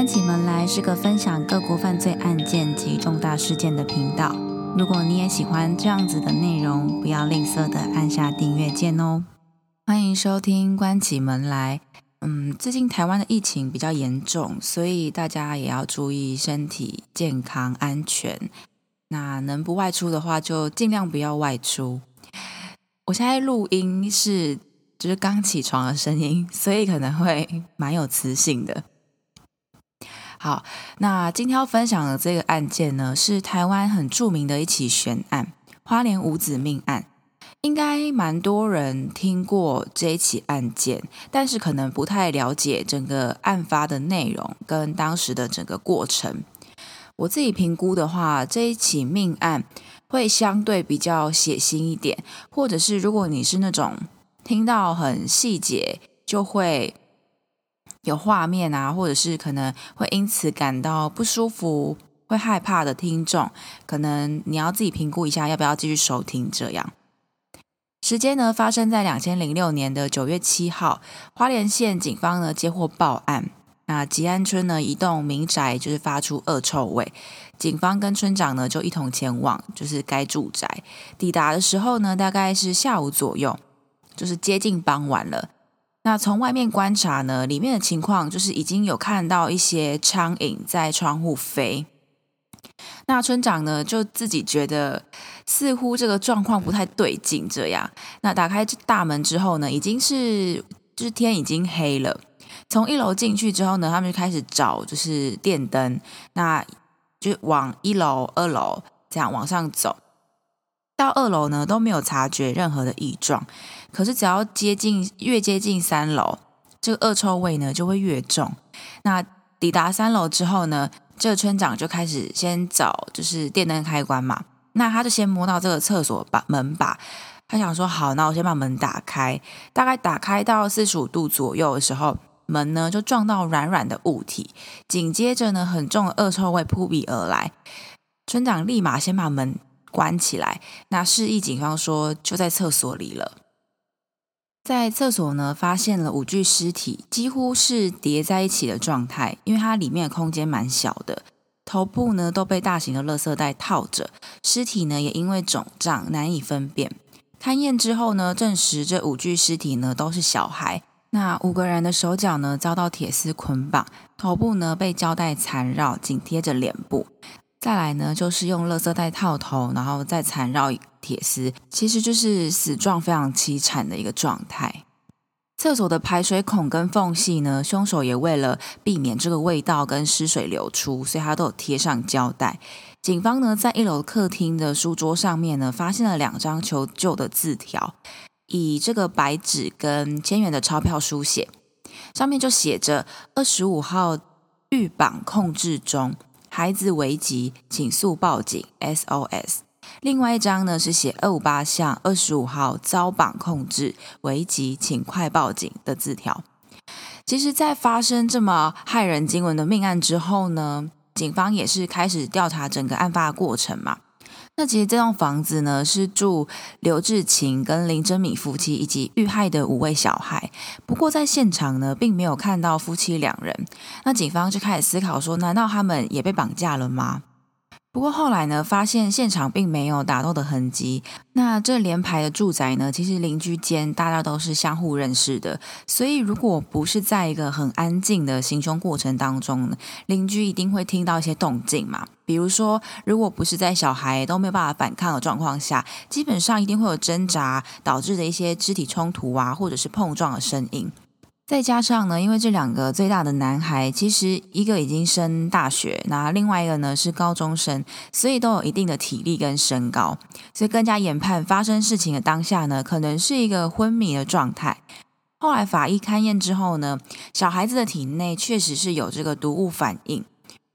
关起门来是个分享各国犯罪案件及重大事件的频道。如果你也喜欢这样子的内容，不要吝啬的按下订阅键哦。欢迎收听关起门来。嗯，最近台湾的疫情比较严重，所以大家也要注意身体健康安全。那能不外出的话，就尽量不要外出。我现在录音是就是刚起床的声音，所以可能会蛮有磁性的。好，那今天要分享的这个案件呢，是台湾很著名的一起悬案——花莲五子命案。应该蛮多人听过这一起案件，但是可能不太了解整个案发的内容跟当时的整个过程。我自己评估的话，这一起命案会相对比较血腥一点，或者是如果你是那种听到很细节就会。有画面啊，或者是可能会因此感到不舒服、会害怕的听众，可能你要自己评估一下要不要继续收听。这样时间呢，发生在两千零六年的九月七号，花莲县警方呢接获报案，那吉安村呢一栋民宅就是发出恶臭味，警方跟村长呢就一同前往，就是该住宅。抵达的时候呢，大概是下午左右，就是接近傍晚了。那从外面观察呢，里面的情况就是已经有看到一些苍蝇在窗户飞。那村长呢就自己觉得似乎这个状况不太对劲，这样。那打开大门之后呢，已经是就是天已经黑了。从一楼进去之后呢，他们就开始找就是电灯，那就往一楼、二楼这样往上走。到二楼呢都没有察觉任何的异状，可是只要接近越接近三楼，这个恶臭味呢就会越重。那抵达三楼之后呢，这个村长就开始先找就是电灯开关嘛，那他就先摸到这个厕所把门把，他想说好，那我先把门打开。大概打开到四十五度左右的时候，门呢就撞到软软的物体，紧接着呢很重的恶臭味扑鼻而来，村长立马先把门。关起来，那示意警方说就在厕所里了。在厕所呢，发现了五具尸体，几乎是叠在一起的状态，因为它里面的空间蛮小的。头部呢都被大型的垃圾袋套着，尸体呢也因为肿胀难以分辨。勘验之后呢，证实这五具尸体呢都是小孩。那五个人的手脚呢遭到铁丝捆绑，头部呢被胶带缠绕，紧贴着脸部。再来呢，就是用垃圾袋套头，然后再缠绕铁丝，其实就是死状非常凄惨的一个状态。厕所的排水孔跟缝隙呢，凶手也为了避免这个味道跟湿水流出，所以他都有贴上胶带。警方呢，在一楼客厅的书桌上面呢，发现了两张求救的字条，以这个白纸跟千元的钞票书写，上面就写着二十五号预绑控制中。孩子危急，请速报警 SOS。另外一张呢是写二五八巷二十五号遭绑控制危急，请快报警的字条。其实，在发生这么骇人惊闻的命案之后呢，警方也是开始调查整个案发的过程嘛。那其实这栋房子呢，是住刘志勤跟林真敏夫妻以及遇害的五位小孩。不过在现场呢，并没有看到夫妻两人。那警方就开始思考说，难道他们也被绑架了吗？不过后来呢，发现现场并没有打斗的痕迹。那这连排的住宅呢，其实邻居间大家都是相互认识的，所以如果不是在一个很安静的行凶过程当中，邻居一定会听到一些动静嘛。比如说，如果不是在小孩都没有办法反抗的状况下，基本上一定会有挣扎导致的一些肢体冲突啊，或者是碰撞的声音。再加上呢，因为这两个最大的男孩，其实一个已经升大学，那另外一个呢是高中生，所以都有一定的体力跟身高，所以更加研判发生事情的当下呢，可能是一个昏迷的状态。后来法医勘验之后呢，小孩子的体内确实是有这个毒物反应，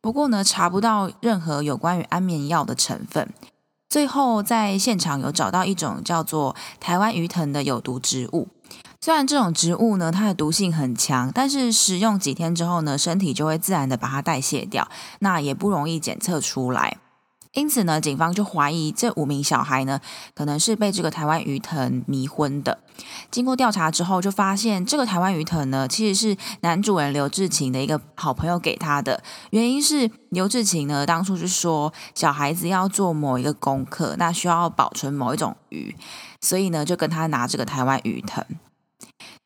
不过呢查不到任何有关于安眠药的成分。最后在现场有找到一种叫做台湾鱼藤的有毒植物。虽然这种植物呢，它的毒性很强，但是使用几天之后呢，身体就会自然的把它代谢掉，那也不容易检测出来。因此呢，警方就怀疑这五名小孩呢，可能是被这个台湾鱼藤迷昏的。经过调查之后，就发现这个台湾鱼藤呢，其实是男主人刘志勤的一个好朋友给他的。原因是刘志勤呢，当初就说小孩子要做某一个功课，那需要保存某一种鱼，所以呢，就跟他拿这个台湾鱼藤。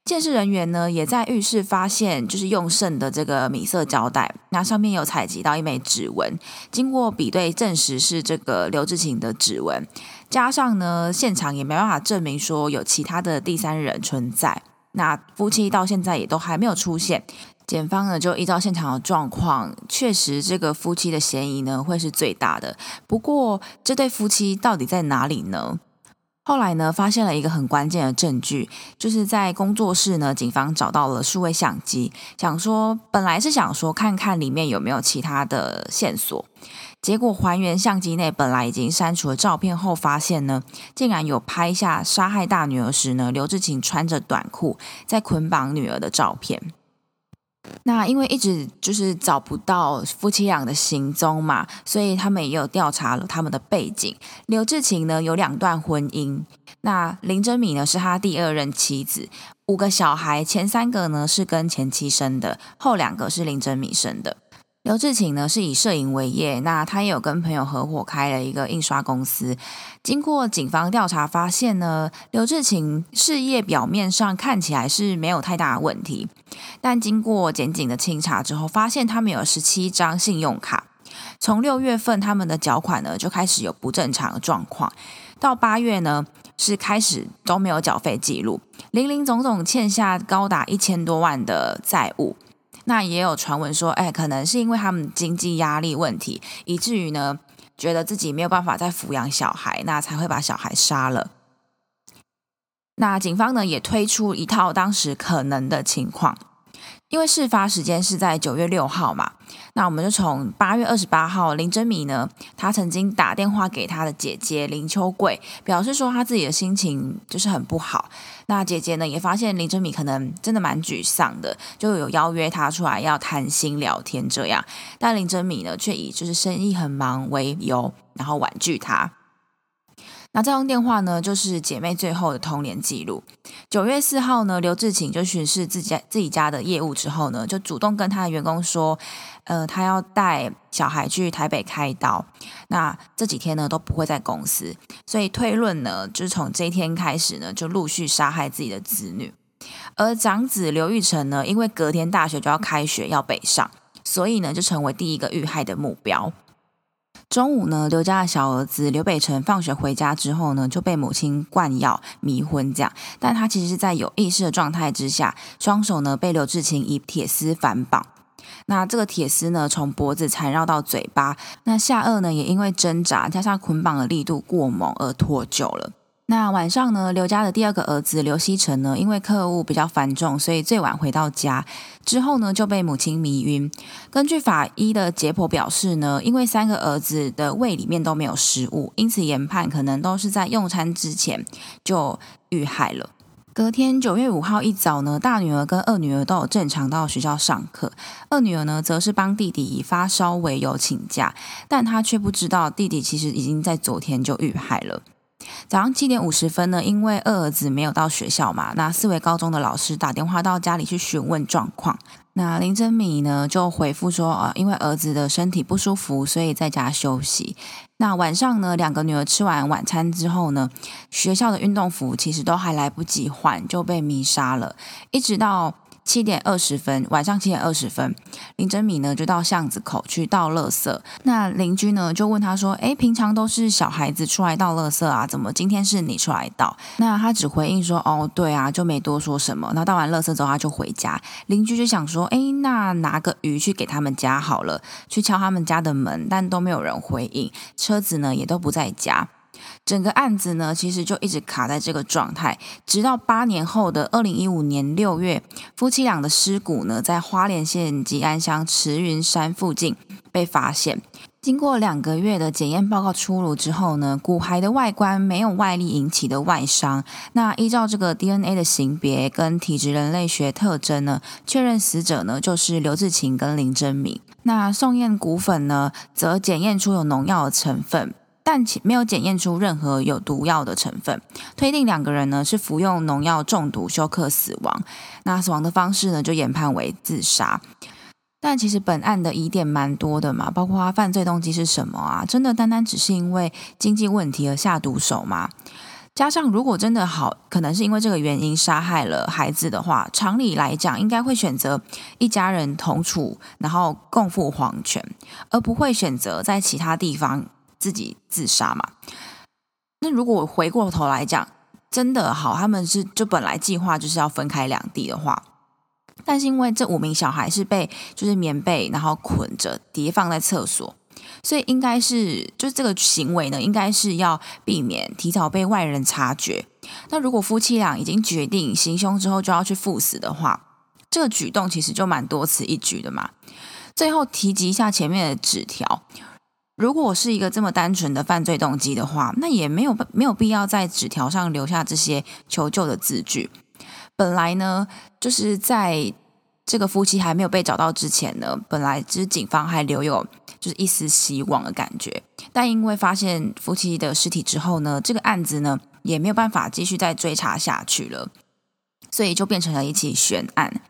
监视人员呢，也在浴室发现就是用剩的这个米色胶带，那上面有采集到一枚指纹，经过比对证实是这个刘志勤的指纹，加上呢现场也没办法证明说有其他的第三人存在，那夫妻到现在也都还没有出现，检方呢就依照现场的状况，确实这个夫妻的嫌疑呢会是最大的，不过这对夫妻到底在哪里呢？后来呢，发现了一个很关键的证据，就是在工作室呢，警方找到了数位相机，想说本来是想说看看里面有没有其他的线索，结果还原相机内本来已经删除了照片后，发现呢，竟然有拍下杀害大女儿时呢，刘志勤穿着短裤在捆绑女儿的照片。那因为一直就是找不到夫妻俩的行踪嘛，所以他们也有调查了他们的背景。刘志勤呢有两段婚姻，那林真米呢是他第二任妻子，五个小孩，前三个呢是跟前妻生的，后两个是林真米生的。刘志勤呢是以摄影为业，那他也有跟朋友合伙开了一个印刷公司。经过警方调查发现呢，刘志勤事业表面上看起来是没有太大问题，但经过检警的清查之后，发现他们有十七张信用卡，从六月份他们的缴款呢就开始有不正常的状况，到八月呢是开始都没有缴费记录，零零总总欠下高达一千多万的债务。那也有传闻说，哎，可能是因为他们经济压力问题，以至于呢，觉得自己没有办法再抚养小孩，那才会把小孩杀了。那警方呢也推出一套当时可能的情况。因为事发时间是在九月六号嘛，那我们就从八月二十八号，林真米呢，他曾经打电话给他的姐姐林秋桂，表示说他自己的心情就是很不好。那姐姐呢也发现林真米可能真的蛮沮丧的，就有邀约他出来要谈心聊天这样，但林真米呢却以就是生意很忙为由，然后婉拒他。那这通电话呢，就是姐妹最后的通联记录。九月四号呢，刘志勤就巡视自己自己家的业务之后呢，就主动跟他的员工说，呃，他要带小孩去台北开刀，那这几天呢都不会在公司，所以推论呢，就是从这一天开始呢，就陆续杀害自己的子女。而长子刘玉成呢，因为隔天大学就要开学要北上，所以呢，就成为第一个遇害的目标。中午呢，刘家的小儿子刘北辰放学回家之后呢，就被母亲灌药迷昏，这样。但他其实是在有意识的状态之下，双手呢被刘志勤以铁丝反绑。那这个铁丝呢，从脖子缠绕到嘴巴，那下颚呢也因为挣扎加上捆绑的力度过猛而脱臼了。那晚上呢，刘家的第二个儿子刘希成呢，因为客户比较繁重，所以最晚回到家之后呢，就被母亲迷晕。根据法医的解剖表示呢，因为三个儿子的胃里面都没有食物，因此研判可能都是在用餐之前就遇害了。隔天九月五号一早呢，大女儿跟二女儿都有正常到学校上课，二女儿呢则是帮弟弟以发烧为由请假，但她却不知道弟弟其实已经在昨天就遇害了。早上七点五十分呢，因为二儿子没有到学校嘛，那四维高中的老师打电话到家里去询问状况。那林真米呢就回复说，呃，因为儿子的身体不舒服，所以在家休息。那晚上呢，两个女儿吃完晚餐之后呢，学校的运动服其实都还来不及换，就被迷杀了，一直到。七点二十分，晚上七点二十分，林真米呢就到巷子口去倒垃圾。那邻居呢就问他说：“哎，平常都是小孩子出来倒垃圾啊，怎么今天是你出来倒？”那他只回应说：“哦，对啊，就没多说什么。”那倒完垃圾之后，他就回家。邻居就想说：“哎，那拿个鱼去给他们家好了。”去敲他们家的门，但都没有人回应，车子呢也都不在家。整个案子呢，其实就一直卡在这个状态，直到八年后的二零一五年六月，夫妻俩的尸骨呢，在花莲县吉安乡慈云山附近被发现。经过两个月的检验报告出炉之后呢，骨骸的外观没有外力引起的外伤。那依照这个 DNA 的型别跟体质人类学特征呢，确认死者呢就是刘志勤跟林真明。那送验骨粉呢，则检验出有农药的成分，但没有检验出任何有毒药的成分，推定两个人呢是服用农药中毒休克死亡。那死亡的方式呢，就研判为自杀。但其实本案的疑点蛮多的嘛，包括他犯罪动机是什么啊？真的单单只是因为经济问题而下毒手吗？加上如果真的好，可能是因为这个原因杀害了孩子的话，常理来讲应该会选择一家人同处，然后共赴黄泉，而不会选择在其他地方自己自杀嘛。那如果我回过头来讲，真的好，他们是就本来计划就是要分开两地的话。但是因为这五名小孩是被就是棉被然后捆着叠放在厕所，所以应该是就这个行为呢，应该是要避免提早被外人察觉。那如果夫妻俩已经决定行凶之后就要去赴死的话，这个举动其实就蛮多此一举的嘛。最后提及一下前面的纸条，如果我是一个这么单纯的犯罪动机的话，那也没有没有必要在纸条上留下这些求救的字句。本来呢，就是在这个夫妻还没有被找到之前呢，本来就是警方还留有就是一丝希望的感觉。但因为发现夫妻的尸体之后呢，这个案子呢也没有办法继续再追查下去了，所以就变成了一起悬案。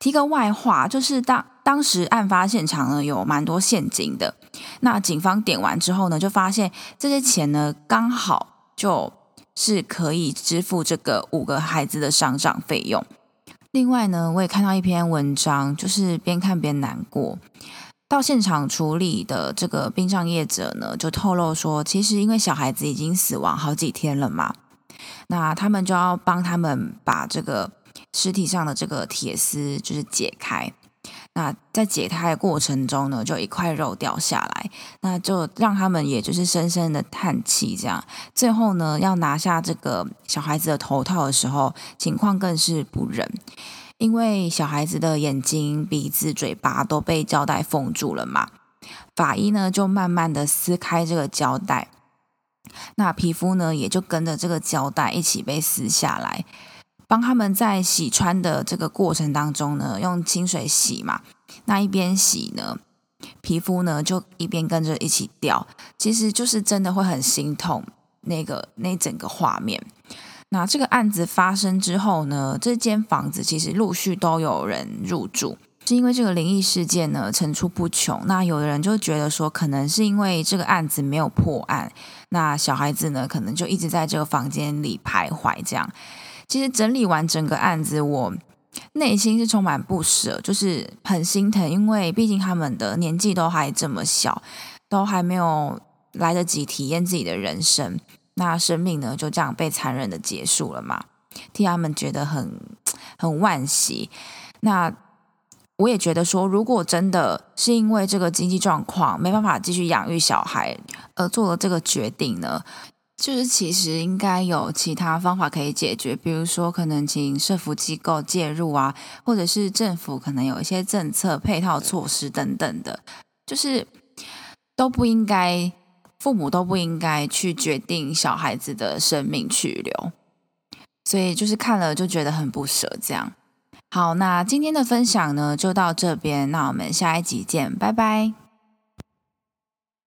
提个外话，就是当当时案发现场呢有蛮多现金的，那警方点完之后呢，就发现这些钱呢刚好就。是可以支付这个五个孩子的丧葬费用。另外呢，我也看到一篇文章，就是边看边难过。到现场处理的这个殡葬业者呢，就透露说，其实因为小孩子已经死亡好几天了嘛，那他们就要帮他们把这个尸体上的这个铁丝就是解开。那在解开的过程中呢，就一块肉掉下来，那就让他们也就是深深的叹气。这样，最后呢，要拿下这个小孩子的头套的时候，情况更是不忍，因为小孩子的眼睛、鼻子、嘴巴都被胶带封住了嘛。法医呢，就慢慢的撕开这个胶带，那皮肤呢，也就跟着这个胶带一起被撕下来。帮他们在洗穿的这个过程当中呢，用清水洗嘛，那一边洗呢，皮肤呢就一边跟着一起掉，其实就是真的会很心痛。那个那整个画面，那这个案子发生之后呢，这间房子其实陆续都有人入住，是因为这个灵异事件呢层出不穷。那有的人就觉得说，可能是因为这个案子没有破案，那小孩子呢可能就一直在这个房间里徘徊这样。其实整理完整个案子，我内心是充满不舍，就是很心疼，因为毕竟他们的年纪都还这么小，都还没有来得及体验自己的人生，那生命呢就这样被残忍的结束了嘛，替他们觉得很很惋惜。那我也觉得说，如果真的是因为这个经济状况没办法继续养育小孩而做了这个决定呢？就是其实应该有其他方法可以解决，比如说可能请社服机构介入啊，或者是政府可能有一些政策配套措施等等的，就是都不应该，父母都不应该去决定小孩子的生命去留，所以就是看了就觉得很不舍。这样，好，那今天的分享呢就到这边，那我们下一集见，拜拜。